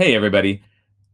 Hey, everybody.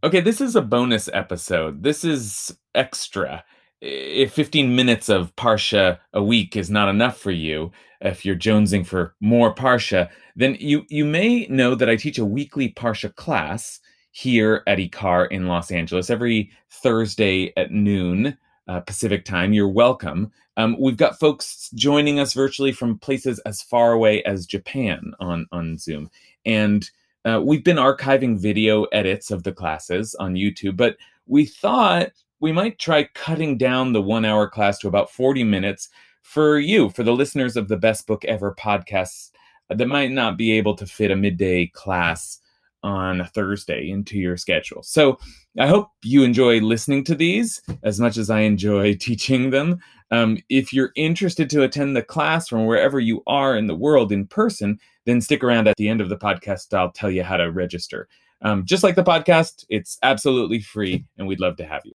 Okay, this is a bonus episode. This is extra. If 15 minutes of Parsha a week is not enough for you, if you're jonesing for more Parsha, then you, you may know that I teach a weekly Parsha class here at IKAR in Los Angeles every Thursday at noon uh, Pacific time. You're welcome. Um, we've got folks joining us virtually from places as far away as Japan on, on Zoom. And uh, we've been archiving video edits of the classes on YouTube, but we thought we might try cutting down the one hour class to about 40 minutes for you, for the listeners of the Best Book Ever podcasts that might not be able to fit a midday class on a Thursday into your schedule. So I hope you enjoy listening to these as much as I enjoy teaching them. Um, if you're interested to attend the class from wherever you are in the world in person, then stick around at the end of the podcast. I'll tell you how to register. Um, just like the podcast, it's absolutely free, and we'd love to have you.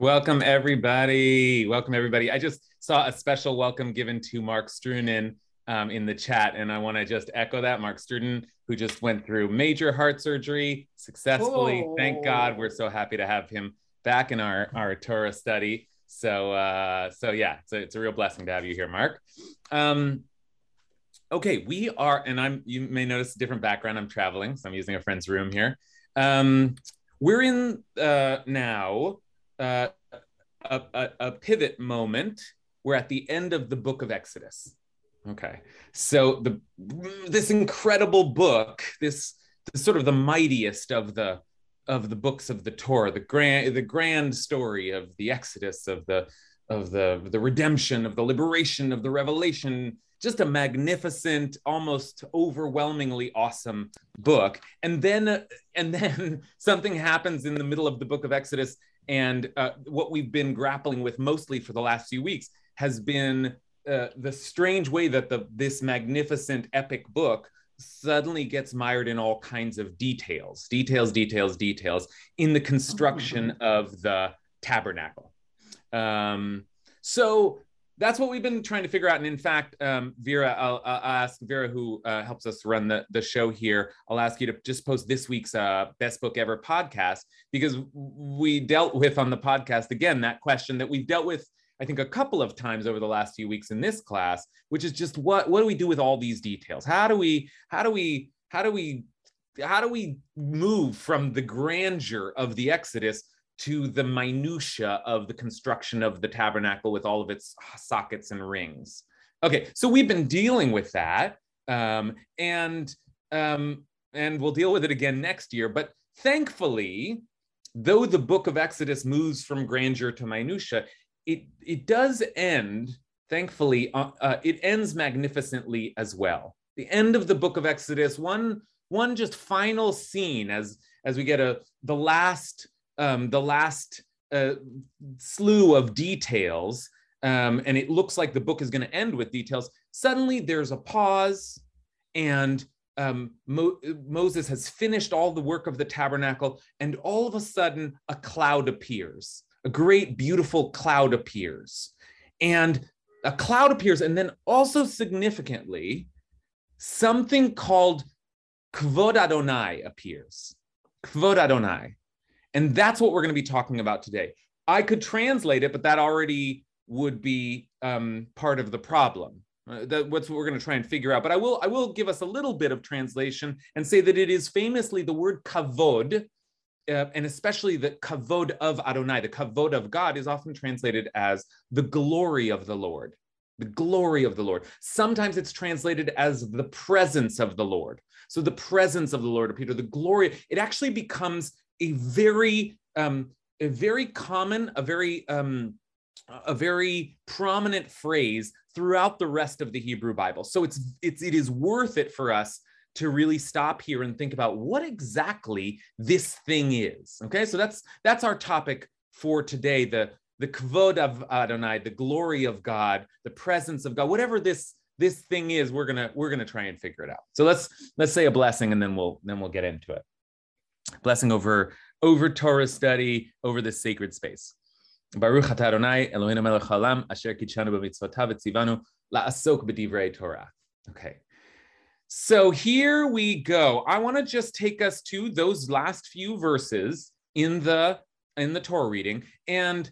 Welcome, everybody. Welcome, everybody. I just saw a special welcome given to Mark Strunin um, in the chat, and I want to just echo that. Mark Strunin, who just went through major heart surgery successfully. Oh. Thank God. We're so happy to have him back in our, our Torah study. So, uh, so yeah, it's a, it's a real blessing to have you here, Mark. Um, okay, we are, and I'm, you may notice a different background. I'm traveling, so I'm using a friend's room here. Um, we're in uh, now uh, a, a, a pivot moment. We're at the end of the book of Exodus. Okay, so the this incredible book, this, this sort of the mightiest of the of the books of the Torah, the grand the grand story of the Exodus, of the of the the redemption, of the liberation, of the revelation. Just a magnificent, almost overwhelmingly awesome book. And then and then something happens in the middle of the book of Exodus and uh, what we've been grappling with mostly for the last few weeks has been uh, the strange way that the this magnificent epic book suddenly gets mired in all kinds of details, details, details, details in the construction mm-hmm. of the tabernacle. Um, so that's what we've been trying to figure out. And in fact, um, Vera, I'll, I'll, ask Vera, who uh, helps us run the, the show here, I'll ask you to just post this week's uh, Best Book Ever podcast because we dealt with on the podcast again that question that we've dealt with, I think, a couple of times over the last few weeks in this class, which is just what what do we do with all these details? How do we how do we how do we how do we move from the grandeur of the Exodus to the minutia of the construction of the tabernacle with all of its sockets and rings. Okay, so we've been dealing with that, um, and um, and we'll deal with it again next year. But thankfully, though the book of Exodus moves from grandeur to minutia, it it does end. Thankfully, uh, uh, it ends magnificently as well. The end of the book of Exodus, one one just final scene as as we get a the last um, the last uh, slew of details, um, and it looks like the book is going to end with details, suddenly there's a pause, and um, Mo- Moses has finished all the work of the tabernacle, and all of a sudden a cloud appears. A great, beautiful cloud appears. And a cloud appears, and then also significantly, something called Kvod Adonai appears. Kvod Adonai. And that's what we're going to be talking about today. I could translate it, but that already would be um, part of the problem. Uh, that, what we're going to try and figure out. But I will I will give us a little bit of translation and say that it is famously the word kavod, uh, and especially the kavod of Adonai, the kavod of God, is often translated as the glory of the Lord. The glory of the Lord. Sometimes it's translated as the presence of the Lord. So the presence of the Lord, Peter, the glory. It actually becomes a very um, a very common, a very um, a very prominent phrase throughout the rest of the Hebrew Bible. So it's it's it is worth it for us to really stop here and think about what exactly this thing is. Okay, so that's that's our topic for today. The the kvod of Adonai, the glory of God, the presence of God, whatever this this thing is, we're gonna we're gonna try and figure it out. So let's let's say a blessing and then we'll then we'll get into it. Blessing over over Torah study, over the sacred space. Baruch atah Adonai Eloheinu melech haolam asher kid'shanu b'mitzvotav etzivanu la'asok b'divrei Torah. Okay. So here we go. I want to just take us to those last few verses in the in the Torah reading and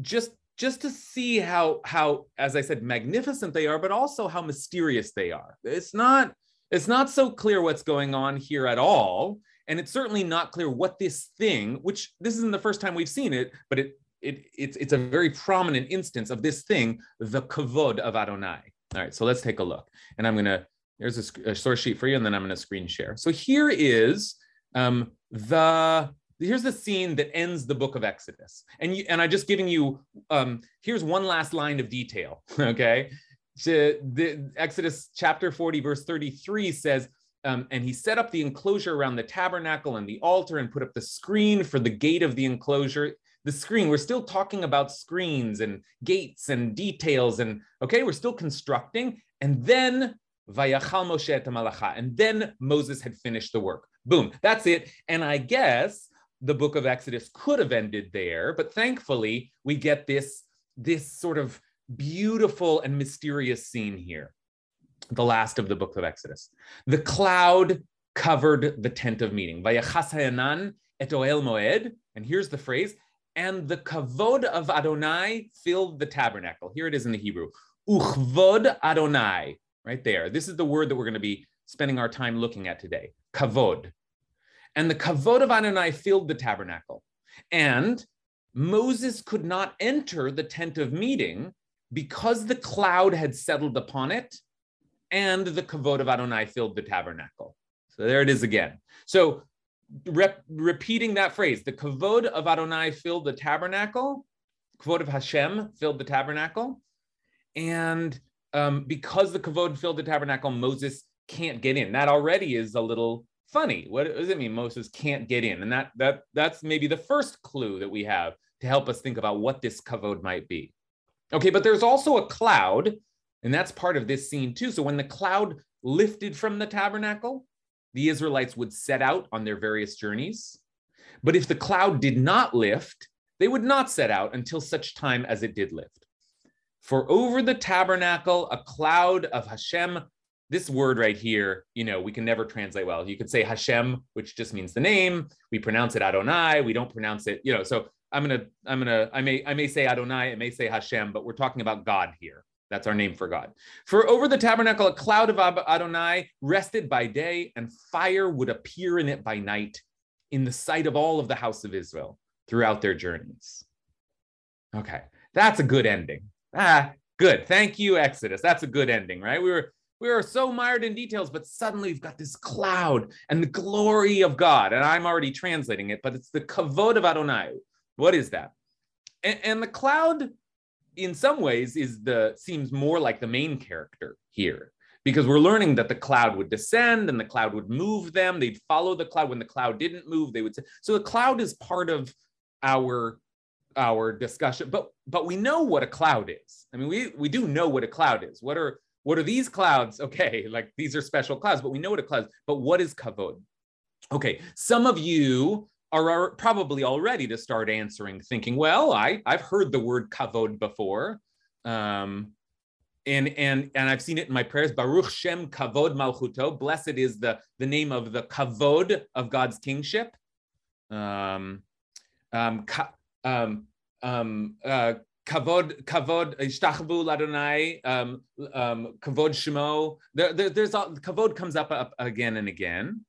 just just to see how how as i said magnificent they are but also how mysterious they are it's not it's not so clear what's going on here at all and it's certainly not clear what this thing which this isn't the first time we've seen it but it it it's, it's a very prominent instance of this thing the kavod of adonai all right so let's take a look and i'm going to there's a, a, source sheet for you and then i'm going to screen share so here is um, the here's the scene that ends the book of Exodus. And, you, and I'm just giving you, um, here's one last line of detail, okay? So the Exodus chapter 40, verse 33 says, um, and he set up the enclosure around the tabernacle and the altar and put up the screen for the gate of the enclosure. The screen, we're still talking about screens and gates and details. And okay, we're still constructing. And then Vayachal Moshe malacha. And then Moses had finished the work. Boom, that's it. And I guess the book of Exodus could have ended there, but thankfully we get this, this sort of beautiful and mysterious scene here, the last of the book of Exodus. The cloud covered the tent of meeting. Vayachas et oel moed, and here's the phrase, and the kavod of Adonai filled the tabernacle. Here it is in the Hebrew. Uchvod Adonai, right there. This is the word that we're going to be spending our time looking at today. Kavod. And the kavod of Adonai filled the tabernacle. And Moses could not enter the tent of meeting because the cloud had settled upon it and the kavod of Adonai filled the tabernacle. So there it is again. So rep- repeating that phrase, the kavod of Adonai filled the tabernacle, kavod of Hashem filled the tabernacle. And um, because the kavod filled the tabernacle, Moses can't get in. That already is a little funny. What does it mean Moses can't get in? And that that that's maybe the first clue that we have to help us think about what this kavod might be. Okay, but there's also a cloud, and that's part of this scene too. So when the cloud lifted from the tabernacle, the Israelites would set out on their various journeys. But if the cloud did not lift, they would not set out until such time as it did lift. For over the tabernacle, a cloud of Hashem this word right here, you know, we can never translate well. You could say Hashem, which just means the name. We pronounce it Adonai. We don't pronounce it, you know. So I'm gonna, I'm gonna, I may, I may say Adonai, I may say Hashem, but we're talking about God here. That's our name for God. For over the tabernacle, a cloud of Adonai rested by day, and fire would appear in it by night, in the sight of all of the house of Israel throughout their journeys. Okay, that's a good ending. Ah, good. Thank you, Exodus. That's a good ending, right? We were we were so mired in details, but suddenly we've got this cloud and the glory of God. And I'm already translating it, but it's the kavod of Adonai. What is that? And, and the cloud, in some ways, is the seems more like the main character here because we're learning that the cloud would descend and the cloud would move them. They'd follow the cloud. When the cloud didn't move, they would say. So the cloud is part of our our discussion, but but we know what a cloud is. I mean, we we do know what a cloud is. What are what are these clouds? Okay, like these are special clouds, but we know what a cloud is. But what is kavod? Okay, some of you are, probably already to start answering, thinking, well, I, I've heard the word kavod before. Um, and and and I've seen it in my prayers. Baruch Shem Kavod Malchuto. Blessed is the the name of the kavod of God's kingship. Um, um, ka, um, um, uh, kavod kavod ishtachvu ladonai um, um, kavod shemo. There, there, there's all, kavod comes up, up again and again.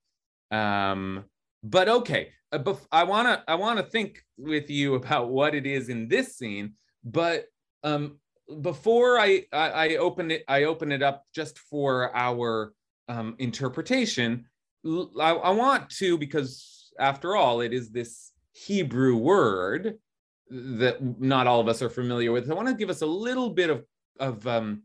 Um, but okay, uh, I wanna I wanna think with you about what it is in this scene. But um, before I, I, I open it I open it up just for our um, interpretation. I, I want to because after all, it is this Hebrew word that not all of us are familiar with. I want to give us a little bit of of um,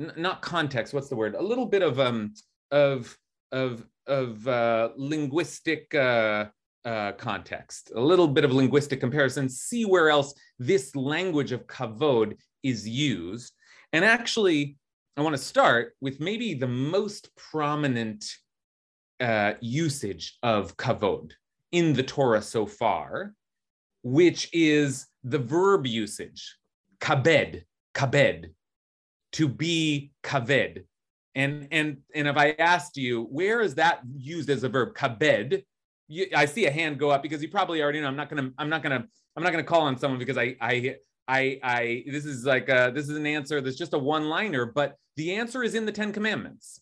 n- not context. What's the word? A little bit of um, of of of uh, linguistic uh, uh, context, a little bit of linguistic comparison, see where else this language of kavod is used. And actually, I want to start with maybe the most prominent uh, usage of kavod in the Torah so far, which is the verb usage, kabed, kabed, to be kaved. And, and, and if I asked you, where is that used as a verb, kabed? You, I see a hand go up because you probably already know. I'm not gonna. I'm not gonna. I'm not gonna call on someone because I. I. I. I. This is like a, This is an answer that's just a one-liner, but the answer is in the Ten Commandments.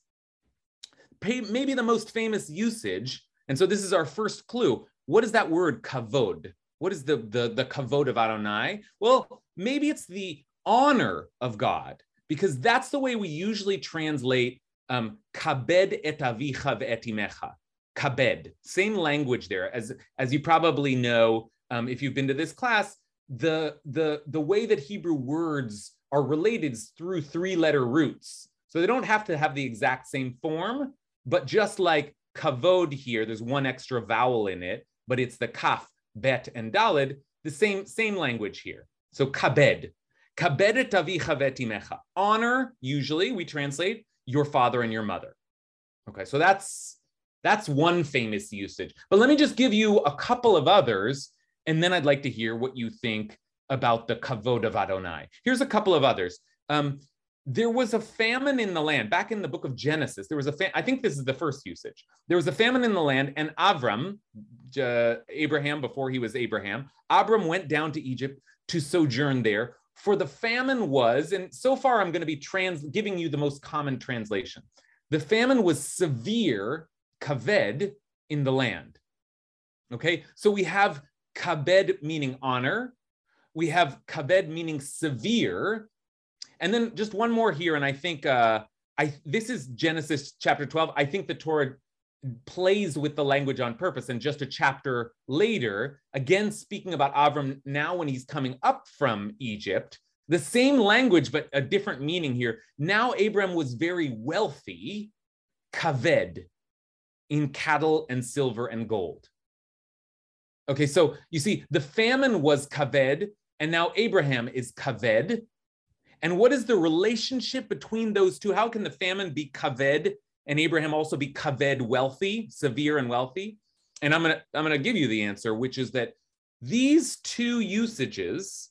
Maybe the most famous usage, and so this is our first clue. What is that word kavod? What is the the the kavod of Adonai? Well, maybe it's the honor of God because that's the way we usually translate um, kabed et avicha. Kabed, same language there. As, as you probably know, um, if you've been to this class, the, the, the way that Hebrew words are related is through three letter roots. So they don't have to have the exact same form, but just like kavod here, there's one extra vowel in it, but it's the kaf, bet, and dalid, the same, same language here. So kabed, Kabedet avicha vetimecha. Honor, usually we translate your father and your mother. Okay, so that's that's one famous usage. But let me just give you a couple of others, and then I'd like to hear what you think about the kavod of Adonai. Here's a couple of others. Um, there was a famine in the land back in the book of Genesis. There was a fam- I think this is the first usage. There was a famine in the land, and Avram, uh, Abraham before he was Abraham, Abram went down to Egypt to sojourn there for the famine was, and so far I'm going to be trans giving you the most common translation. The famine was severe, kaved, in the land. Okay, so we have kabed meaning honor, we have kaved meaning severe, and then just one more here, and I think uh, I this is Genesis chapter 12. I think the Torah plays with the language on purpose. And just a chapter later, again speaking about Avram now when he's coming up from Egypt, the same language, but a different meaning here. Now Abram was very wealthy, kaved, in cattle and silver and gold. Okay, so you see, the famine was kaved, and now Abraham is kaved. And what is the relationship between those two? How can the famine be kaved and Abraham also be kaved wealthy, severe and wealthy? And I'm gonna I'm gonna give you the answer, which is that these two usages,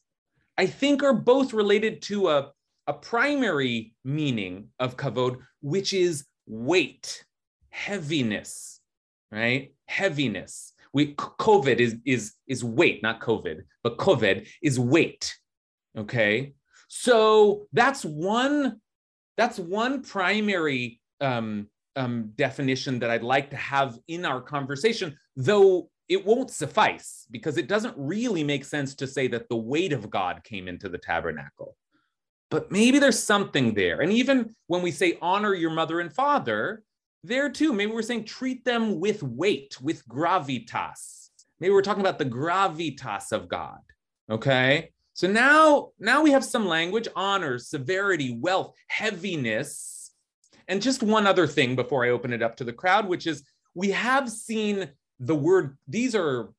I think, are both related to a, a primary meaning of kavod, which is weight, heaviness, right? Heaviness. We COVID is is is weight, not COVID, but COVID is weight. Okay, so that's one that's one primary um, um, definition that I'd like to have in our conversation, though it won't suffice because it doesn't really make sense to say that the weight of God came into the tabernacle. But maybe there's something there. And even when we say honor your mother and father, there too, maybe we're saying treat them with weight, with gravitas. Maybe we're talking about the gravitas of God. Okay. So now, now we have some language, honor, severity, wealth, heaviness and just one other thing before I open it up to the crowd, which is we have seen the word, these are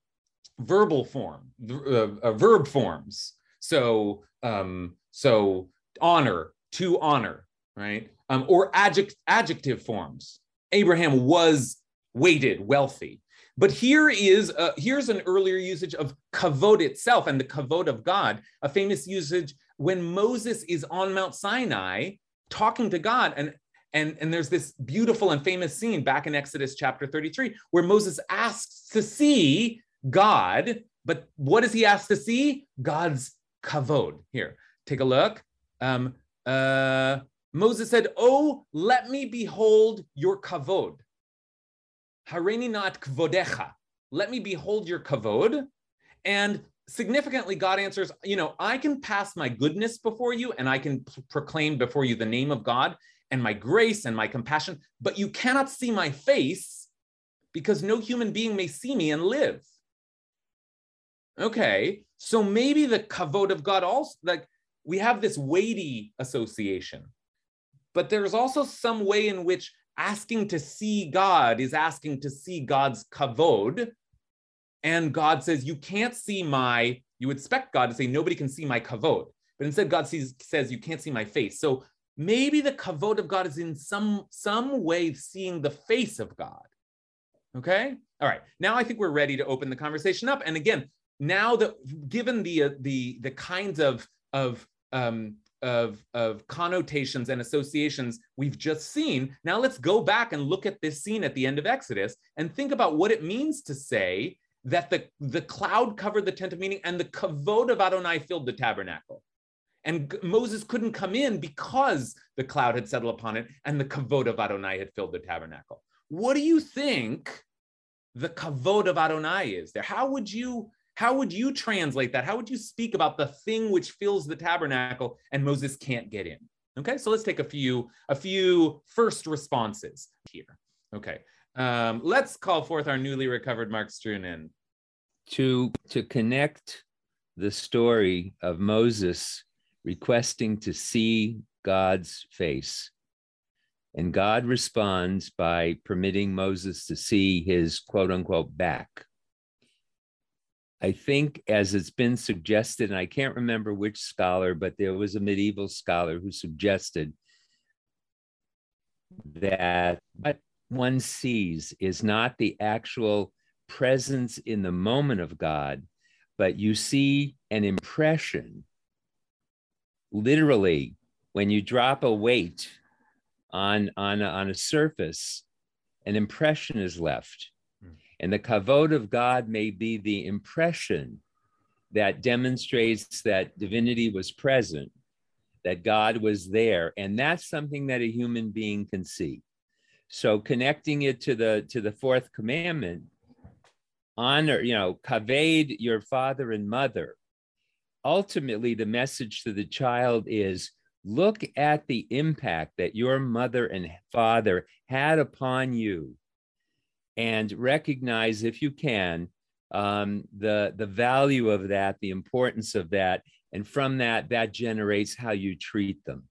verbal form, uh, uh, verb forms. So, um, so honor, to honor, right? Um, or adject, adjective forms. Abraham was weighted, wealthy. But here is uh, here's an earlier usage of kavod itself and the kavod of God, a famous usage when Moses is on Mount Sinai talking to God, and and, and there's this beautiful and famous scene back in Exodus chapter 33 where Moses asks to see God, but what does he ask to see? God's kavod. Here, take a look. Um, uh, Moses said, Oh, let me behold your kavod. Harini not kvodecha. Let me behold your kavod. And significantly, God answers, You know, I can pass my goodness before you and I can proclaim before you the name of God and my grace and my compassion, but you cannot see my face because no human being may see me and live. Okay, so maybe the kavod of God also, like we have this weighty association, but there's also some way in which asking to see God is asking to see God's kavod. and God says, You can't see my, you expect God to say, Nobody can see my kavod. But instead, God sees, says, You can't see my face. So maybe the kavod of God is in some, some way seeing the face of God. Okay. All right. Now I think we're ready to open the conversation up. And again, now that given the uh, the the kinds of of um, of, of connotations and associations we've just seen. Now let's go back and look at this scene at the end of Exodus and think about what it means to say that the, the cloud covered the tent of meeting and the kavod of Adonai filled the tabernacle. And Moses couldn't come in because the cloud had settled upon it and the kavod of Adonai had filled the tabernacle. What do you think the kavod of Adonai is there? How would you how would you translate that? How would you speak about the thing which fills the tabernacle and Moses can't get in? Okay, so let's take a few a few first responses here. Okay, um, let's call forth our newly recovered Mark Strunin. To to connect the story of Moses requesting to see God's face. And God responds by permitting Moses to see his quote unquote back. I think, as it's been suggested, and I can't remember which scholar, but there was a medieval scholar who suggested that what one sees is not the actual presence in the moment of God, but you see an impression. Literally, when you drop a weight on, on, a, on a surface, an impression is left. Hmm. And the kavod of God may be the impression that demonstrates that divinity was present, that God was there. And that's something that a human being can see. So connecting it to the to the fourth commandment, honor, you know, kaved your father and mother. Ultimately, the message to the child is look at the impact that your mother and father had upon you. And recognize, if you can, um, the the value of that, the importance of that, and from that, that generates how you treat them.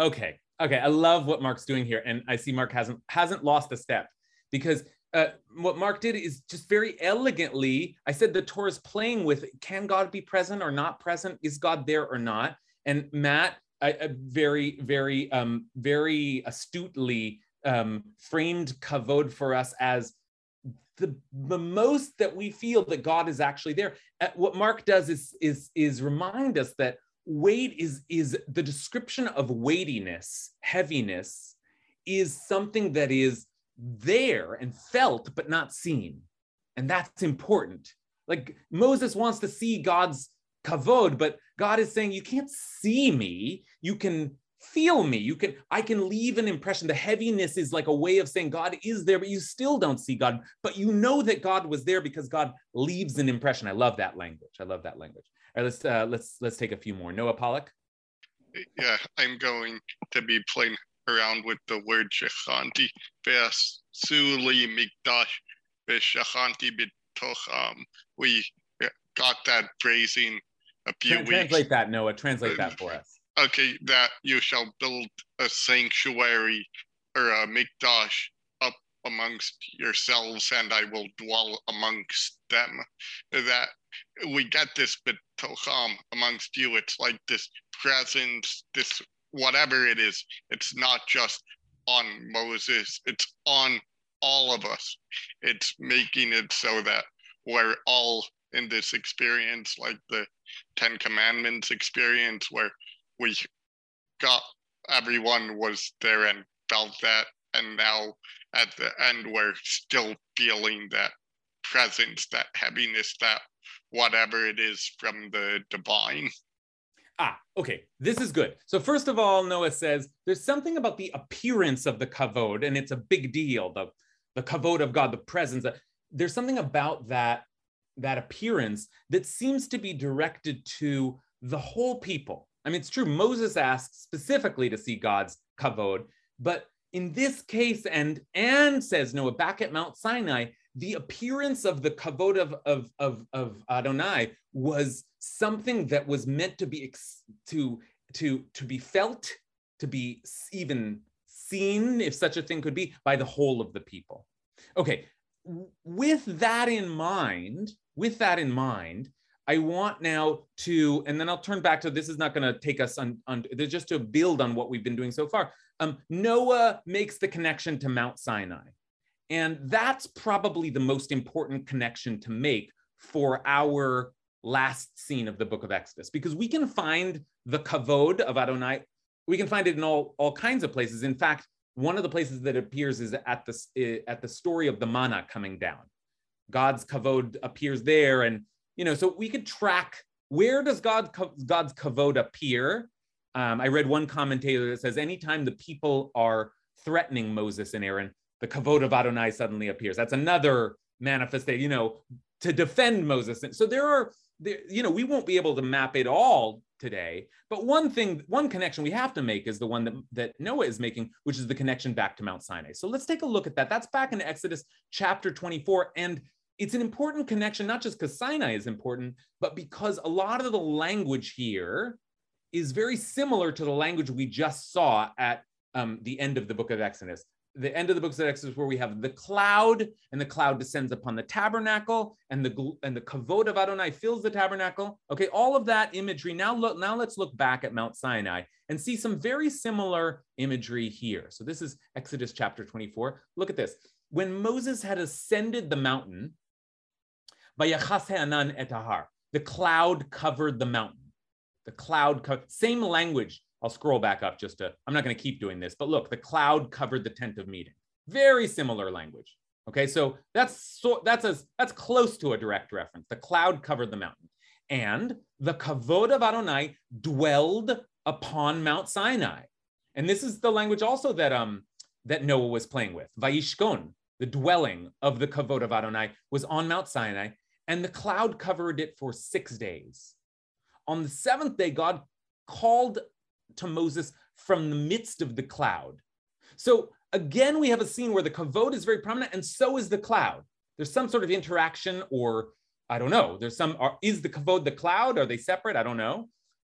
Okay, okay, I love what Mark's doing here, and I see Mark hasn't hasn't lost a step because uh, what Mark did is just very elegantly. I said the Torah is playing with can God be present or not present? Is God there or not? And Matt, I, I very, very, um, very astutely um, framed kavod for us as the, the most that we feel that God is actually there. Uh, what Mark does is, is, is remind us that weight is, is the description of weightiness, heaviness, is something that is there and felt but not seen. And that's important. Like Moses wants to see God's kavod, but God is saying, You can't see me. You can feel me. You can i can leave an impression. The heaviness is like a way of saying god is there but you still don't see god. But you know that god was there because god leaves an impression. I love that language. I love that language. All right let's uh, let's let's take a few more. Noah pollock yeah i'm going to be playing around with the word shachanti suli mikdash shachanti bitocham we got that phrasing a few Translate weeks translate that noah translate that for us okay, that you shall build a sanctuary or a mikdash up amongst yourselves, and I will dwell amongst them. That we get this betocham amongst you. It's like this presence, this whatever it is. It's not just on Moses. It's on all of us. It's making it so that we're all in this experience, like the Ten Commandments experience, where we got everyone was there and felt that and now at the end we're still feeling that presence that heaviness that whatever it is from the divine ah okay this is good so first of all noah says there's something about the appearance of the kavod and it's a big deal the the kavod of god the presence there's something about that that appearance that seems to be directed to the whole people I mean, it's true. Moses asked specifically to see God's kavod, but in this case, and and says Noah back at Mount Sinai, the appearance of the kavod of, of, of, of Adonai was something that was meant to be to to to be felt, to be even seen, if such a thing could be, by the whole of the people. Okay, with that in mind, with that in mind, I want now to, and then I'll turn back to this is not going to take us on, on just to build on what we've been doing so far. Um, Noah makes the connection to Mount Sinai. And that's probably the most important connection to make for our last scene of the book of Exodus, because we can find the kavod of Adonai, we can find it in all, all kinds of places. In fact, one of the places that appears is at the, eh, at the story of the manna coming down. God's kavod appears there. And, you know, so we could track where does God, God's kavod appear? Um, I read one commentator that says anytime the people are threatening Moses and Aaron, the kavod of Adonai suddenly appears. That's another manifestation, you know, to defend Moses. So there are, there, you know, we won't be able to map it all today. But one thing, one connection we have to make is the one that, that Noah is making, which is the connection back to Mount Sinai. So let's take a look at that. That's back in Exodus chapter 24. And it's an important connection, not just because Sinai is important, but because a lot of the language here is very similar to the language we just saw at um, the end of the book of Exodus the end of the book of Exodus where we have the cloud and the cloud descends upon the tabernacle and the and the kavod of Adonai fills the tabernacle. Okay, all of that imagery. Now look, now let's look back at Mount Sinai and see some very similar imagery here. So this is Exodus chapter 24. Look at this. When Moses had ascended the mountain, etahar, the cloud covered the mountain. The cloud, co- same language I'll scroll back up just to, I'm not going to keep doing this, but look, the cloud covered the tent of meeting. Very similar language. Okay, so that's so that's as that's close to a direct reference. The cloud covered the mountain, and the kavod of Adonai dwelled upon Mount Sinai. And this is the language also that um that Noah was playing with. Vayishkon, the dwelling of the kavod of Adonai, was on Mount Sinai, and the cloud covered it for six days. On the seventh day, God called to Moses from the midst of the cloud. So again, we have a scene where the kavod is very prominent, and so is the cloud. There's some sort of interaction, or I don't know. There's some. Are, is the kavod the cloud? Are they separate? I don't know.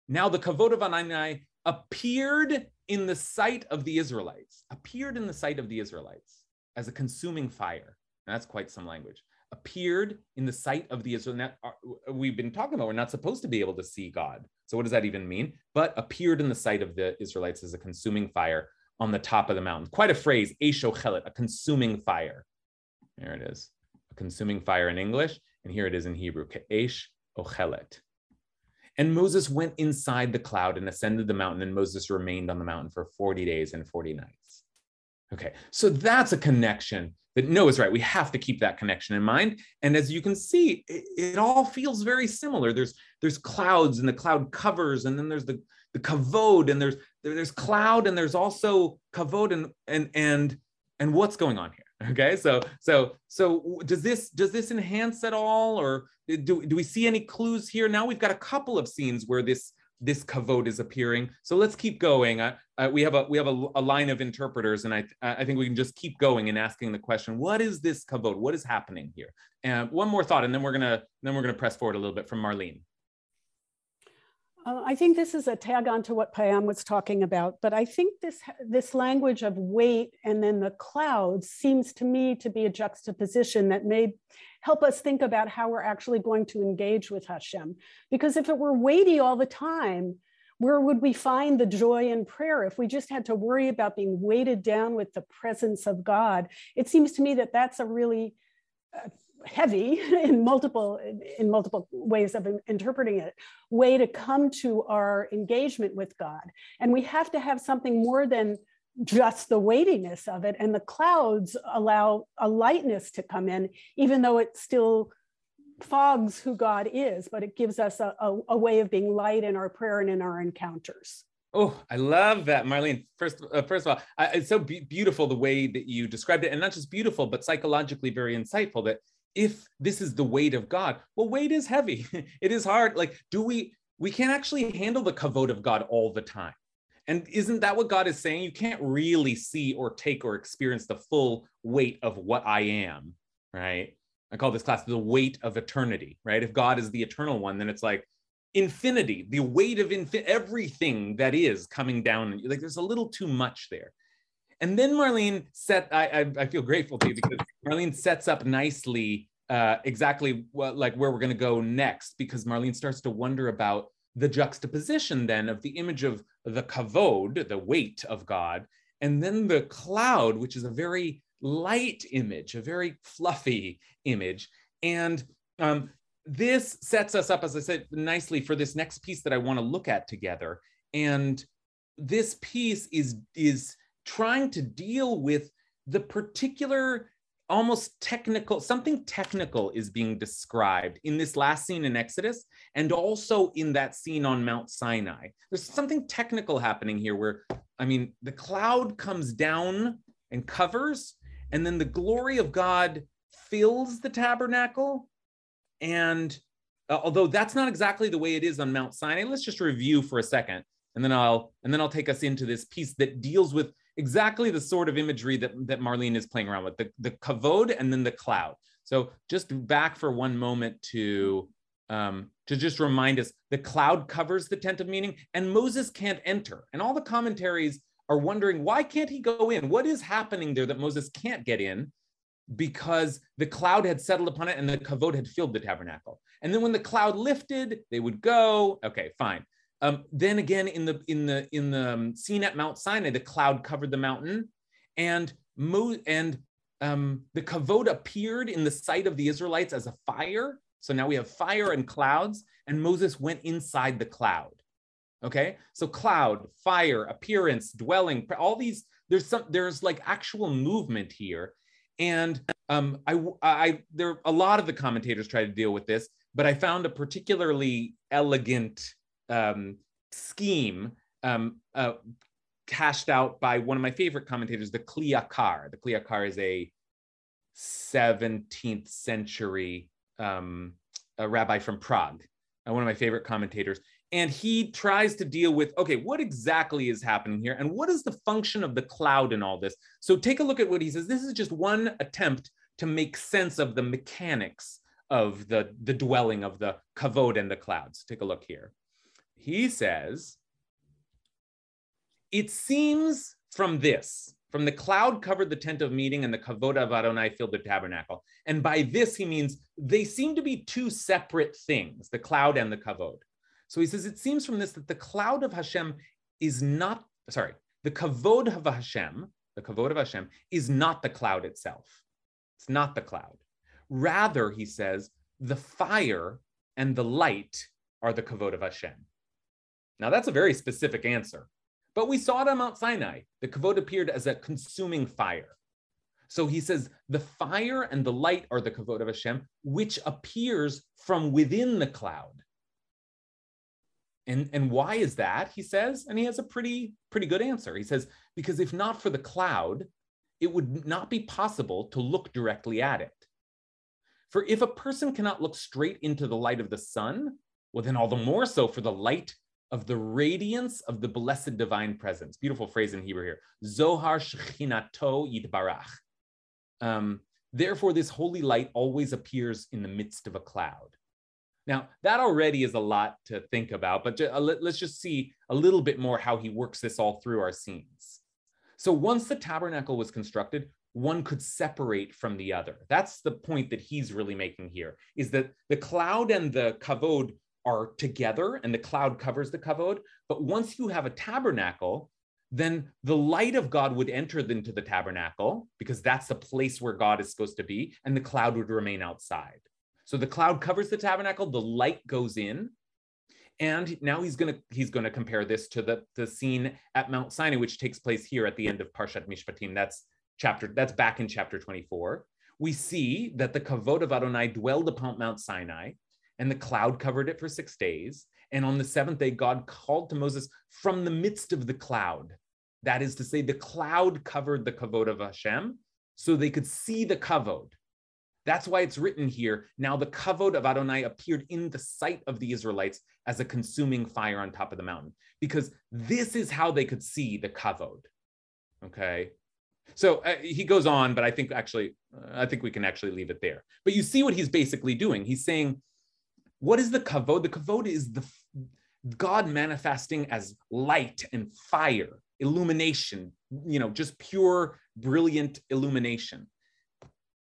Now the kavod of Adonai appeared in the sight of the Israelites. Appeared in the sight of the Israelites as a consuming fire. that's quite some language. Appeared in the sight of the Israelites. Uh, we've been talking about we're not supposed to be able to see God. So what does that even mean? But appeared in the sight of the Israelites as a consuming fire on the top of the mountain. Quite a phrase, Eshochelet, a consuming fire. There it is, a consuming fire in English, and here it is in Hebrew, Ke'esh Ochelet. And Moses went inside the cloud and ascended the mountain, and Moses remained on the mountain for 40 days and 40 nights. Okay, so that's a connection that Noah's right. We have to keep that connection in mind. And as you can see, it, it, all feels very similar. There's there's clouds and the cloud covers, and then there's the the kavod, and there's there, there's cloud, and there's also kavod, and and and and what's going on here? Okay, so so so does this does this enhance at all, or do do we see any clues here? Now we've got a couple of scenes where this this kavod is appearing. So let's keep going. We have a we have a, a, line of interpreters, and I I think we can just keep going and asking the question: What is this kavod? What is happening here? And one more thought, and then we're gonna then we're gonna press forward a little bit from Marlene. Uh, I think this is a tag on to what Payam was talking about, but I think this this language of weight and then the clouds seems to me to be a juxtaposition that may help us think about how we're actually going to engage with Hashem. Because if it were weighty all the time, where would we find the joy in prayer if we just had to worry about being weighted down with the presence of God? It seems to me that that's a really uh, heavy in multiple in multiple ways of interpreting it way to come to our engagement with god and we have to have something more than just the weightiness of it and the clouds allow a lightness to come in even though it still fogs who god is but it gives us a, a, a way of being light in our prayer and in our encounters Oh, I love that, Marlene. First, uh, first of all, I, it's so be- beautiful the way that you described it, and not just beautiful, but psychologically very insightful. That if this is the weight of God, well, weight is heavy. it is hard. Like, do we, we can't actually handle the kavod of God all the time. And isn't that what God is saying? You can't really see or take or experience the full weight of what I am, right? I call this class the weight of eternity, right? If God is the eternal one, then it's like infinity, the weight of infi- everything that is coming down. Like there's a little too much there. And then Marlene set, I, I, I feel grateful to you because Marlene sets up nicely uh, exactly what, like where we're going to go next, because Marlene starts to wonder about the juxtaposition then of the image of the kavod, the weight of God, and then the cloud, which is a very light image, a very fluffy image. And um, this sets us up, as I said, nicely for this next piece that I want to look at together. And this piece is, is trying to deal with the particular almost technical something technical is being described in this last scene in exodus and also in that scene on mount sinai. There's something technical happening here where i mean the cloud comes down and covers and then the glory of god fills the tabernacle. And uh, although that's not exactly the way it is on mount sinai let's just review for a second and then i'll and then i'll take us into this piece that deals with exactly the sort of imagery that, that Marlene is playing around with, the, the kavod and then the cloud. So just back for one moment to, um, to just remind us, the cloud covers the tent of meeting and Moses can't enter. And all the commentaries are wondering, why can't he go in? What is happening there that Moses can't get in? Because the cloud had settled upon it and the kavod had filled the tabernacle. And then when the cloud lifted, they would go, okay, fine. Um, then again, in the in the in the um, scene at Mount Sinai, the cloud covered the mountain, and Mo- and um, the kavod appeared in the sight of the Israelites as a fire. So now we have fire and clouds, and Moses went inside the cloud. Okay, so cloud, fire, appearance, dwelling, all these. There's some. There's like actual movement here, and um, I, I, there a lot of the commentators try to deal with this, but I found a particularly elegant um, scheme um, uh, cashed out by one of my favorite commentators, the Kli Yakar. The Kli Yakar is a 17th century um, a rabbi from Prague, uh, one of my favorite commentators. And he tries to deal with okay, what exactly is happening here? And what is the function of the cloud in all this? So take a look at what he says. This is just one attempt to make sense of the mechanics of the, the dwelling of the kavod and the clouds. Take a look here he says, it seems from this, from the cloud covered the tent of meeting and the kavod of Adonai filled the tabernacle. And by this, he means they seem to be two separate things, the cloud and the kavod. So he says, it seems from this that the cloud of Hashem is not, sorry, the kavod of Hashem, the kavod of Hashem is not the cloud itself. It's not the cloud. Rather, he says, the fire and the light are the kavod of Hashem. Now, that's a very specific answer. But we saw it on Mount Sinai. The kavod appeared as a consuming fire. So he says, the fire and the light are the kavod of Hashem, which appears from within the cloud. And, and why is that? He says, and he has a pretty, pretty good answer. He says, because if not for the cloud, it would not be possible to look directly at it. For if a person cannot look straight into the light of the sun, well, then all the more so for the light of the radiance of the blessed divine presence. Beautiful phrase in Hebrew here. Zohar Shechinato Yitbarach. Um, therefore, this holy light always appears in the midst of a cloud. Now, that already is a lot to think about, but uh, let's just see a little bit more how he works this all through our scenes. So, once the tabernacle was constructed, one could separate from the other. That's the point that he's really making here is that the cloud and the kavod are together and the cloud covers the kavod. But once you have a tabernacle, then the light of God would enter into the tabernacle because that's the place where God is supposed to be, and the cloud would remain outside. So the cloud covers the tabernacle, the light goes in. And now he's gonna he's gonna compare this to the, the scene at Mount Sinai, which takes place here at the end of Parshat Mishpatim. That's chapter, that's back in chapter 24. We see that the kavod of Adonai dwelled upon Mount Sinai, and the cloud covered it for six days. And on the seventh day, God called to Moses from the midst of the cloud. That is to say, the cloud covered the kavod of Hashem so they could see the kavod. That's why it's written here. Now the kavod of Adonai appeared in the sight of the Israelites as a consuming fire on top of the mountain, because this is how they could see the kavod. Okay. So uh, he goes on, but I think actually, uh, I think we can actually leave it there. But you see what he's basically doing. He's saying what is the kavod? The kavod is the God manifesting as light and fire. illumination, you know, just pure, brilliant illumination.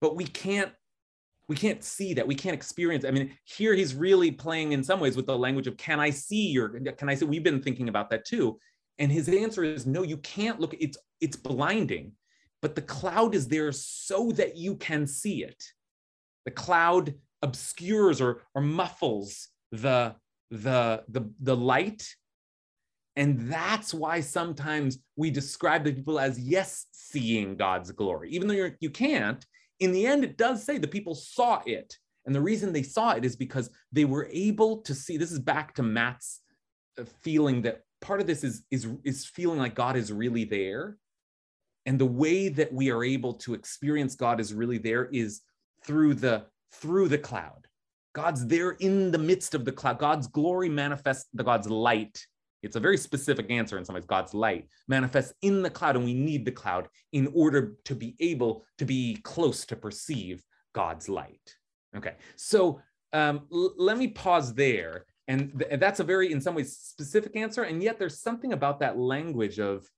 But we can't we can't see that we can't experience i mean here he's really playing in some ways with the language of can i see your can i see we've been thinking about that too and his answer is no you can't look it's it's blinding but the cloud is there so that you can see it the cloud obscures or or muffles the the the the light and that's why sometimes we describe the people as yes seeing god's glory even though you're, you can't in the end, it does say the people saw it. And the reason they saw it is because they were able to see. This is back to Matt's uh, feeling that part of this is, is, is feeling like God is really there. And the way that we are able to experience God is really there is through the through the cloud. God's there in the midst of the cloud. God's glory manifests the God's light it's a very specific answer in some ways. God's light manifests in the cloud, and we need the cloud in order to be able to be close to perceive God's light. Okay, so um, l- let me pause there. And th- that's a very, in some ways, specific answer. And yet there's something about that language of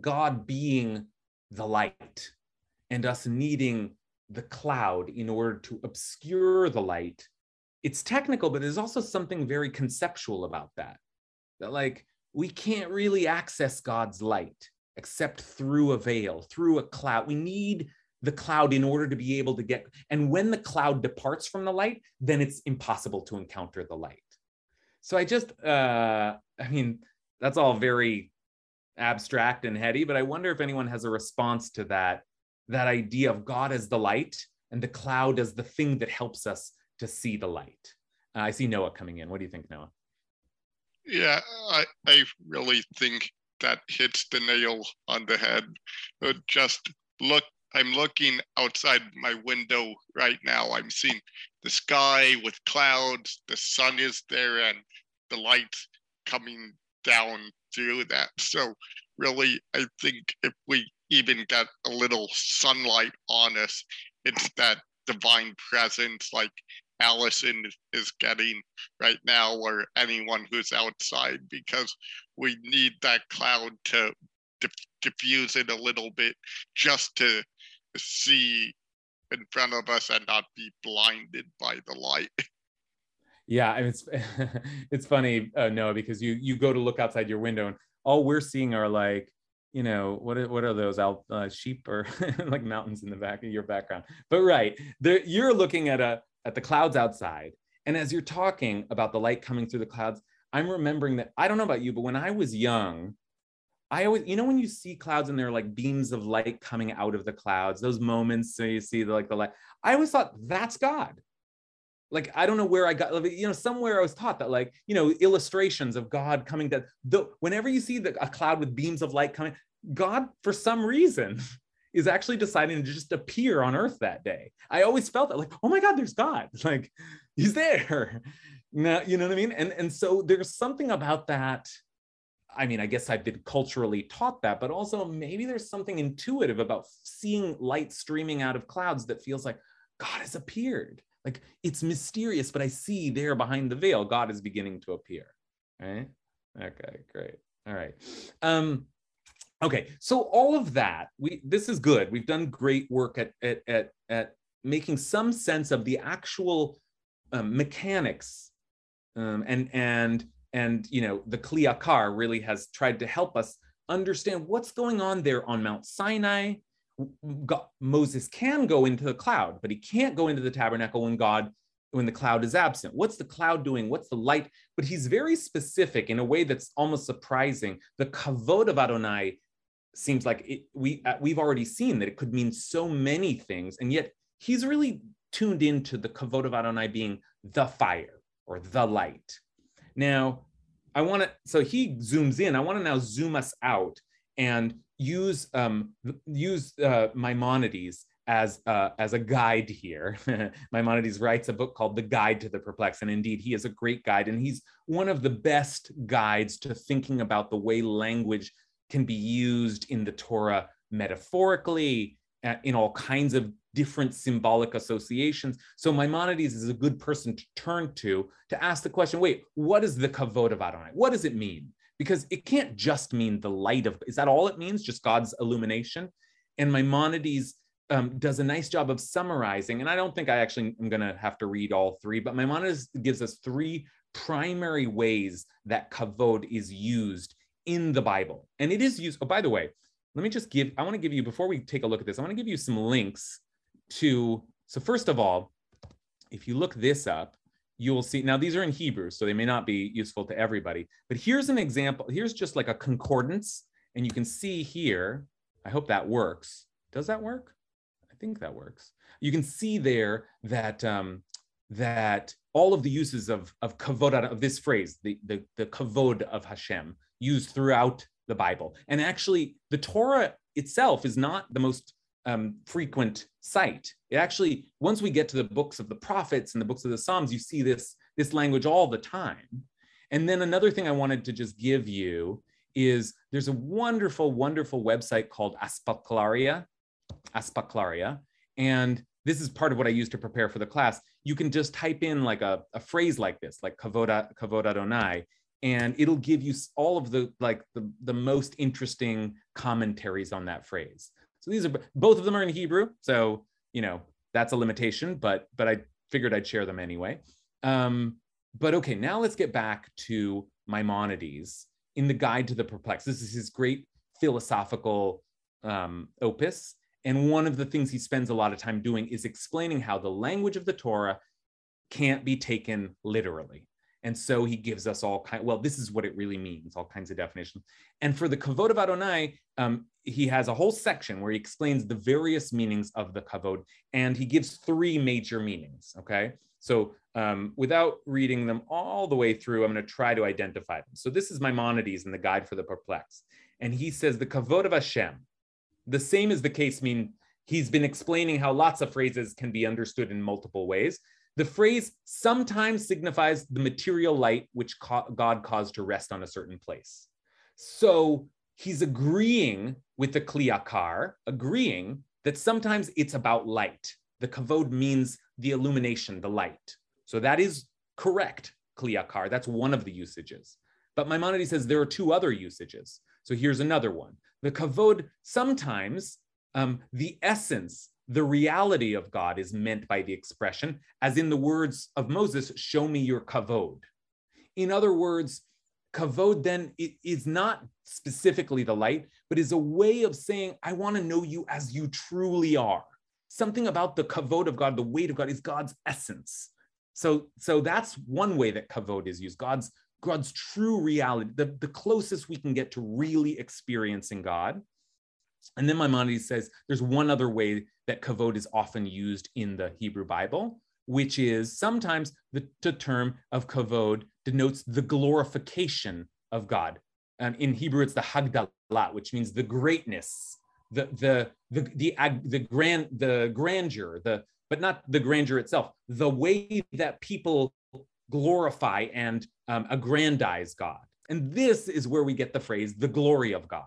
God being the light and us needing the cloud in order to obscure the light. It's technical, but there's also something very conceptual about that that like we can't really access God's light except through a veil, through a cloud. We need the cloud in order to be able to get, and when the cloud departs from the light, then it's impossible to encounter the light. So I just, uh, I mean, that's all very abstract and heady, but I wonder if anyone has a response to that, that idea of God as the light and the cloud as the thing that helps us to see the light. Uh, I see Noah coming in. What do you think, Noah? Yeah, I, I really think that hits the nail on the head. But just look, I'm looking outside my window right now. I'm seeing the sky with clouds, the sun is there, and the light coming down through that. So, really, I think if we even get a little sunlight on us, it's that divine presence, like Allison is getting right now, or anyone who's outside, because we need that cloud to diffuse it a little bit just to see in front of us and not be blinded by the light. Yeah, mean, it's it's funny, uh, Noah, because you you go to look outside your window and all we're seeing are like you know what are, what are those out uh, sheep or like mountains in the back of your background but right there you're looking at a at the clouds outside. And as you're talking about the light coming through the clouds, I'm remembering that I don't know about you, but when I was young, I always, you know, when you see clouds and there are like beams of light coming out of the clouds, those moments, so you see the, like the light, I always thought that's God. Like, I don't know where I got, you know, somewhere I was taught that, like, you know, illustrations of God coming down. The, whenever you see the, a cloud with beams of light coming, God, for some reason, is actually deciding to just appear on earth that day. I always felt that like, oh my God, there's God. Like he's there. Now, you know what I mean? And, and so there's something about that. I mean, I guess I've been culturally taught that, but also maybe there's something intuitive about seeing light streaming out of clouds that feels like God has appeared. Like it's mysterious, but I see there behind the veil, God is beginning to appear. Right? Okay, great. All right. Um, Okay, so all of that, we this is good. We've done great work at at at, at making some sense of the actual um, mechanics, um, and and and you know the Kli Yakar really has tried to help us understand what's going on there on Mount Sinai. God, Moses can go into the cloud, but he can't go into the tabernacle when God when the cloud is absent. What's the cloud doing? What's the light? But he's very specific in a way that's almost surprising. The kavod of Adonai seems like it, we uh, we've already seen that it could mean so many things, and yet he's really tuned into the kavod of Adonai being the fire or the light. Now, I want to. So he zooms in. I want to now zoom us out and use um, use uh, Maimonides as uh, as a guide here. Maimonides writes a book called The Guide to the Perplexed, and indeed, he is a great guide, and he's one of the best guides to thinking about the way language can be used in the Torah metaphorically, uh, in all kinds of different symbolic associations. So Maimonides is a good person to turn to to ask the question wait, what is the kavod of Adonai? What does it mean? Because it can't just mean the light of, is that all it means? Just God's illumination? And Maimonides um, does a nice job of summarizing, and I don't think I actually am going to have to read all three, but Maimonides gives us three primary ways that kavod is used in the Bible. And it is used, oh, by the way, let me just give, I want to give you, before we take a look at this, I want to give you some links to, so first of all, if you look this up, you'll see, now these are in Hebrew, so they may not be useful to everybody, but here's an example. Here's just like a concordance, and you can see here, I hope that works. Does that work? I think that works. You can see there that um, that all of the uses of of kavod of this phrase, the the, the kavod of Hashem, used throughout the Bible, and actually the Torah itself is not the most um, frequent sight. It actually, once we get to the books of the prophets and the books of the Psalms, you see this this language all the time. And then another thing I wanted to just give you is there's a wonderful, wonderful website called Aspaklaria, Aspaklaria, and this is part of what I use to prepare for the class. You can just type in like a, a phrase like this, like kavoda, kavod Adonai, and it'll give you all of the like the, the most interesting commentaries on that phrase. So these are both of them are in Hebrew. So, you know, that's a limitation, but but I figured I'd share them anyway. Um, but okay, now let's get back to Maimonides in the Guide to the Perplexed. This is his great philosophical um, opus. And one of the things he spends a lot of time doing is explaining how the language of the Torah can't be taken literally. And so he gives us all kind. Well, this is what it really means, all kinds of definitions. And for the kavod of Adonai, um, he has a whole section where he explains the various meanings of the kavod, and he gives three major meanings. Okay, so um, without reading them all the way through, I'm going to try to identify them. So this is Maimonides in the Guide for the Perplexed, and he says the kavod of Hashem the same is the case mean he's been explaining how lots of phrases can be understood in multiple ways. The phrase sometimes signifies the material light which God caused to rest on a certain place. So he's agreeing with the Kli Yakar, agreeing that sometimes it's about light. The kavod means the illumination, the light. So that is correct, Kli Yakar. That's one of the usages. But Maimonides says there are two other usages. So here's another one. The kavod, sometimes um, the essence, the reality of God is meant by the expression, as in the words of Moses, show me your kavod. In other words, kavod then is not specifically the light, but is a way of saying, I want to know you as you truly are. Something about the kavod of God, the weight of God, is God's essence. So, so that's one way that kavod is used, God's God's true reality, the, the closest we can get to really experiencing God. And then Maimonides says there's one other way that kavod is often used in the Hebrew Bible, which is sometimes the, the term of kavod denotes the glorification of God. Um, in Hebrew, it's the hagdalah, which means the greatness, the the the the, the, grand the grandeur, the but not the grandeur itself, the way that people glorify and um, aggrandize God. And this is where we get the phrase the glory of God.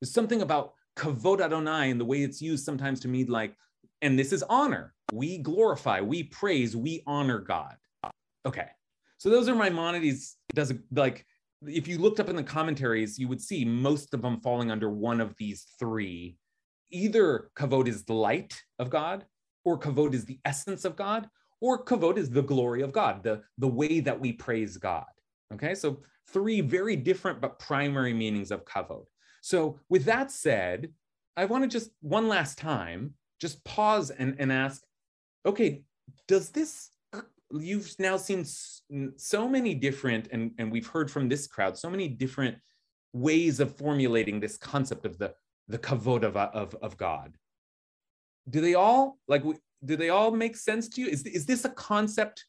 There's something about kavod Adonai and the way it's used sometimes to mean like, and this is honor. We glorify, we praise, we honor God. Okay. So those are Maimonides. It does like if you looked up in the commentaries, you would see most of them falling under one of these three. Either kavod is the light of God, or kavod is the essence of God, or kavod is the glory of God, the, the way that we praise God. Okay, so three very different but primary meanings of kavod. So with that said, I want to just one last time just pause and, and ask, okay, does this you've now seen so many different and, and we've heard from this crowd so many different ways of formulating this concept of the the kavod of, of, of god do they all like do they all make sense to you? Is, is this a concept?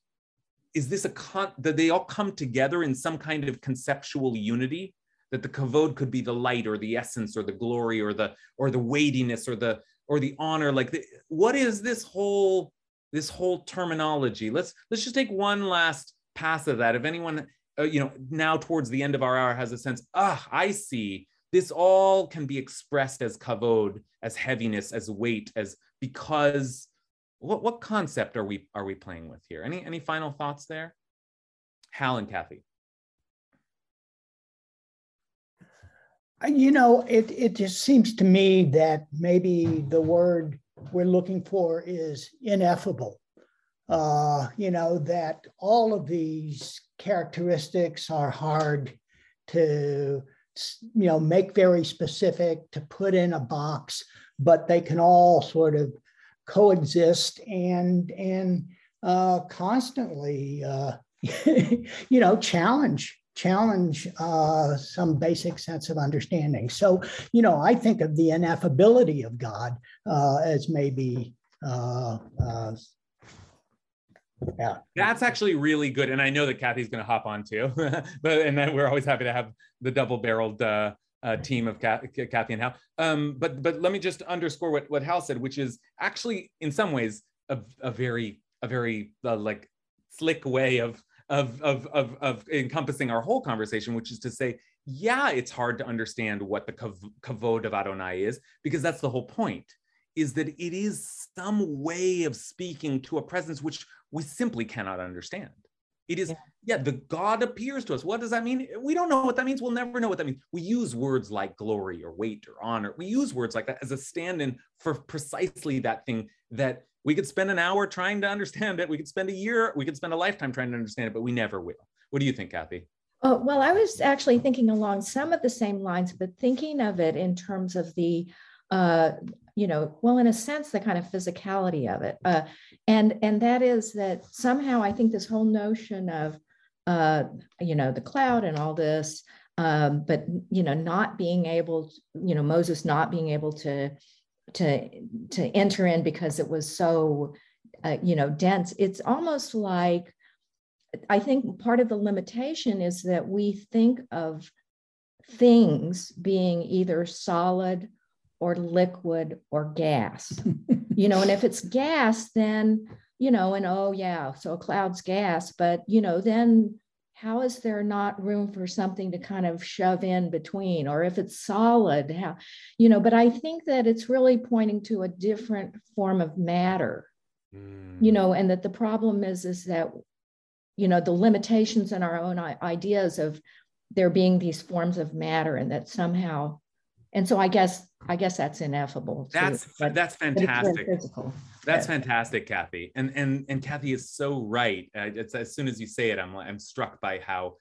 Is this a con that they all come together in some kind of conceptual unity? That the kavod could be the light or the essence or the glory or the or the weightiness or the or the honor. Like the, what is this whole this whole terminology? Let's let's just take one last pass of that. If anyone uh, you know now towards the end of our hour has a sense, ah, I see this all can be expressed as kavod, as heaviness, as weight, as because what, what concept are we are we playing with here? Any any final thoughts there? Hal and Kathy. You know, it, it just seems to me that maybe the word we're looking for is ineffable. Uh, you know, that all of these characteristics are hard to, you know, make very specific, to put in a box, but they can all sort of coexist and, and uh, constantly, uh, you know, challenge challenge uh, some basic sense of understanding. So, you know, I think of the ineffability of God uh, as maybe. Uh, uh yeah. That's actually really good. And I know that Kathy's going to hop on too, but and then we're always happy to have the double barreled uh, uh, team of Kathy and Hal. Um, but but let me just underscore what, what Hal said, which is actually in some ways a, a very a very like slick way of of, of, of, of encompassing our whole conversation, which is to say, yeah, it's hard to understand what the kavod of Adonai is, because that's the whole point, is that it is some way of speaking to a presence which we simply cannot understand. It is, yeah. yeah, the God appears to us. What does that mean? We don't know what that means. We'll never know what that means. We use words like glory or weight or honor. We use words like that as a stand in for precisely that thing that we could spend an hour trying to understand it. We could spend a year, we could spend a lifetime trying to understand it, but we never will. What do you think, Kathy? Oh, well, I was actually thinking along some of the same lines, but thinking of it in terms of the, uh, you know, well, in a sense, the kind of physicality of it, uh, and and that is that somehow I think this whole notion of, uh, you know, the cloud and all this, um, but you know, not being able, to, you know, Moses not being able to to to enter in because it was so uh, you know dense. It's almost like i think part of the limitation is that we think of things being either solid or liquid or gas. You know and if it's gas then you know and oh yeah so a cloud's gas but you know then how is there not room for something to kind of shove in between or if it's solid how you know but i think that it's really pointing to a different form of matter mm. you know and that the problem is is that you know the limitations in our own ideas of there being these forms of matter and that somehow and so i guess i guess that's ineffable that's but, that's fantastic. that's yeah. fantastic kathy. And and and kathy is so right. Uh, it's as soon as you say it i'm i'm struck by how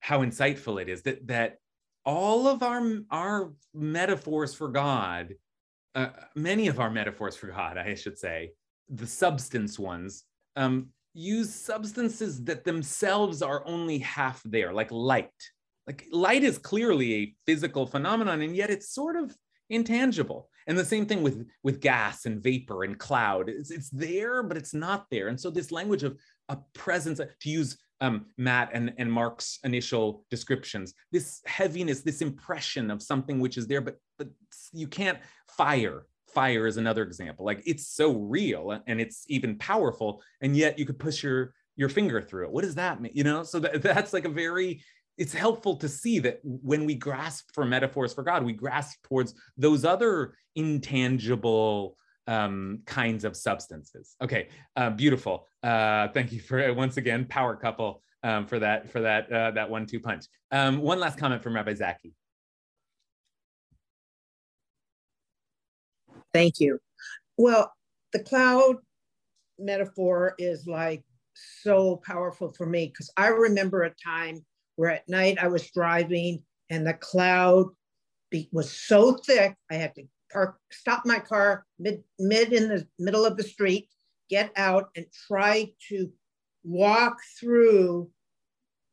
how insightful it is that that all of our our metaphors for god uh, many of our metaphors for god i should say the substance ones um, use substances that themselves are only half there like light like light is clearly a physical phenomenon and yet it's sort of intangible. And the same thing with with gas and vapor and cloud. It's, it's there but it's not there. And so this language of a presence to use um, matt and, and mark's initial descriptions this heaviness this impression of something which is there but but you can't fire. Fire is another example. Like it's so real and it's even powerful and yet you could push your your finger through it. What does that mean? You know so that, that's like a very it's helpful to see that when we grasp for metaphors for God, we grasp towards those other intangible um, kinds of substances. Okay, uh, beautiful. Uh, thank you for once again, power couple um, for that for that uh, that one-two punch. Um, one last comment from Rabbi Zaki. Thank you. Well, the cloud metaphor is like so powerful for me because I remember a time where at night I was driving and the cloud be, was so thick I had to park, stop my car mid mid in the middle of the street, get out and try to walk through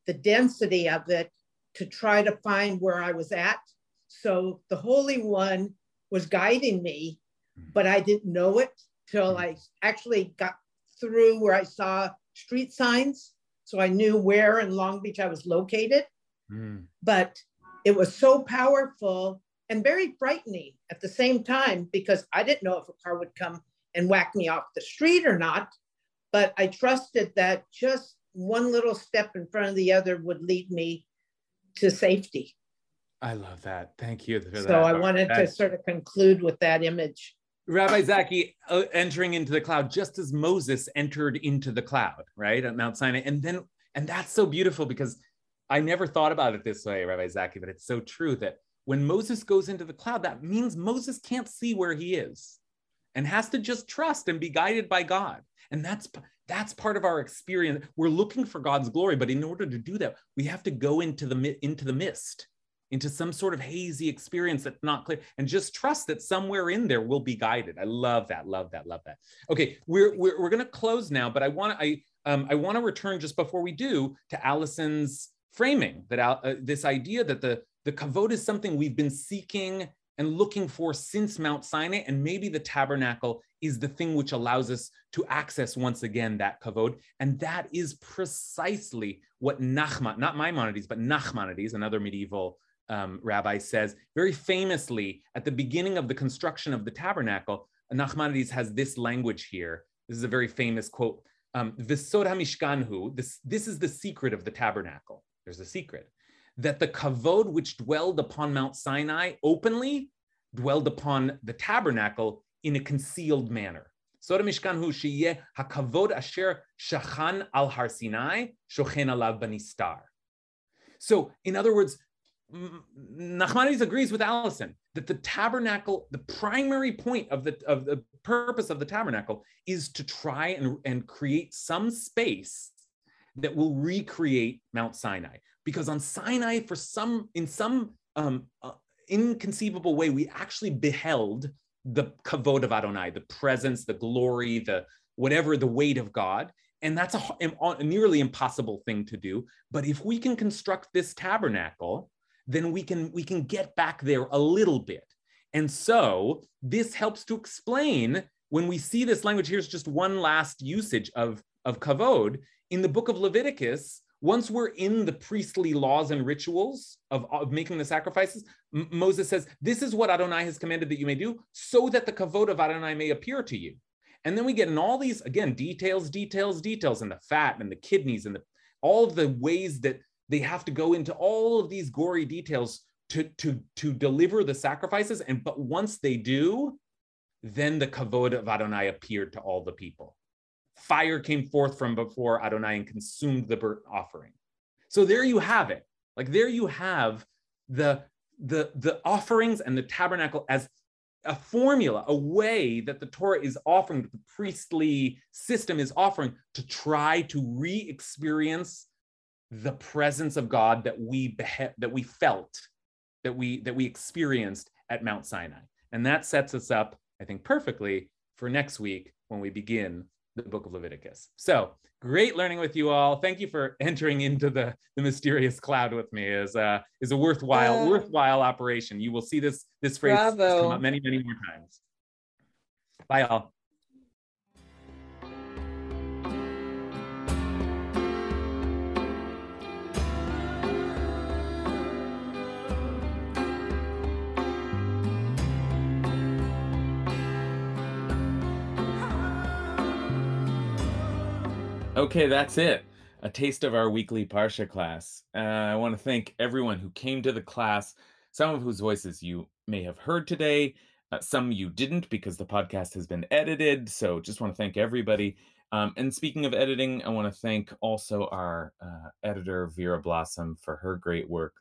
the density of it to try to find where I was at. So the Holy One was guiding me, mm-hmm. but I didn't know it till mm-hmm. I actually got through where I saw street signs so I knew where in Long Beach I was located. Mm. But it was so powerful and very frightening at the same time because I didn't know if a car would come and whack me off the street or not. But I trusted that just one little step in front of the other would lead me to safety. I love that. Thank you for so that. So I wanted to sort of conclude with that image. Rabbi Zaki uh, entering into the cloud just as Moses entered into the cloud, right at Mount Sinai, and then and that's so beautiful because I never thought about it this way, Rabbi Zaki, but it's so true that when Moses goes into the cloud, that means Moses can't see where he is and has to just trust and be guided by God. And that's that's part of our experience. We're looking for God's glory, but in order to do that, we have to go into the into the mist, into some sort of hazy experience that's not clear, and just trust that somewhere in there we'll be guided. I love that, love that, love that. Okay, we're we're, we're going to close now, but I want I um, I want to return just before we do to Allison's framing that uh, this idea that the the kavod is something we've been seeking and looking for since Mount Sinai, and maybe the tabernacle is the thing which allows us to access once again that kavod, and that is precisely what Nachman, not Maimonides, but Nachmanides, another medieval um, rabbi, says very famously at the beginning of the construction of the tabernacle. Nachmanides has this language here. This is a very famous quote. Um. This this is the secret of the tabernacle. There's a secret that the kavod which dwelled upon Mount Sinai openly dwelled upon the tabernacle in a concealed manner. Al har Sinai. So, in other words, Nachmanides agrees with Allison that the tabernacle, the primary point of the of the purpose of the tabernacle is to try and, and create some space that will recreate Mount Sinai because on Sinai, for some, in some um, uh, inconceivable way, we actually beheld the kavod of Adonai, the presence, the glory, the whatever, the weight of God. And that's a, a nearly impossible thing to do. But if we can construct this tabernacle, then we can we can get back there a little bit. And so this helps to explain when we see this language. Here's just one last usage of of kavod in the book of Leviticus once we're in the priestly laws and rituals of, of making the sacrifices, M- Moses says, This is what Adonai has commanded that you may do, so that the kavod of Adonai may appear to you. And then we get in all these, again, details, details, details, and the fat and the kidneys and the, all of the ways that they have to go into all of these gory details to, to, to deliver the sacrifices. And but once they do, then the kavod of Adonai appeared to all the people fire came forth from before Adonai and consumed the burnt offering. So there you have it. Like there you have the the the offerings and the tabernacle as a formula, a way that the Torah is offering, the priestly system is offering to try to re-experience the presence of God that we behe- that we felt, that we that we experienced at Mount Sinai, and that sets us up, I think, perfectly for next week when we begin the book of Leviticus. So great learning with you all. Thank you for entering into the, the mysterious cloud with me. is a is a worthwhile uh, worthwhile operation. You will see this this phrase come up many many more times. Bye all. Okay, that's it. A taste of our weekly Parsha class. Uh, I want to thank everyone who came to the class, some of whose voices you may have heard today, uh, some you didn't because the podcast has been edited. So just want to thank everybody. Um, and speaking of editing, I want to thank also our uh, editor, Vera Blossom, for her great work.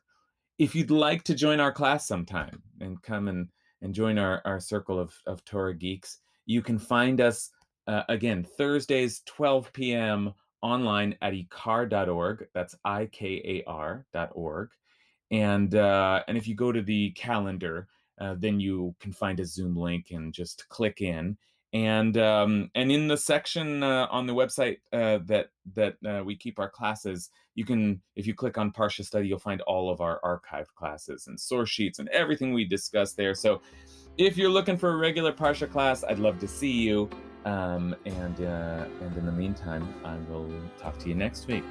If you'd like to join our class sometime and come and, and join our, our circle of, of Torah geeks, you can find us uh, again, Thursdays, 12 p.m. online at ikar.org. That's I K A R.org. And, uh, and if you go to the calendar, uh, then you can find a Zoom link and just click in. And um, and in the section uh, on the website uh, that that uh, we keep our classes, you can if you click on Parsha Study, you'll find all of our archived classes and source sheets and everything we discuss there. So if you're looking for a regular Parsha class, I'd love to see you. Um, and uh, and in the meantime, I will talk to you next week.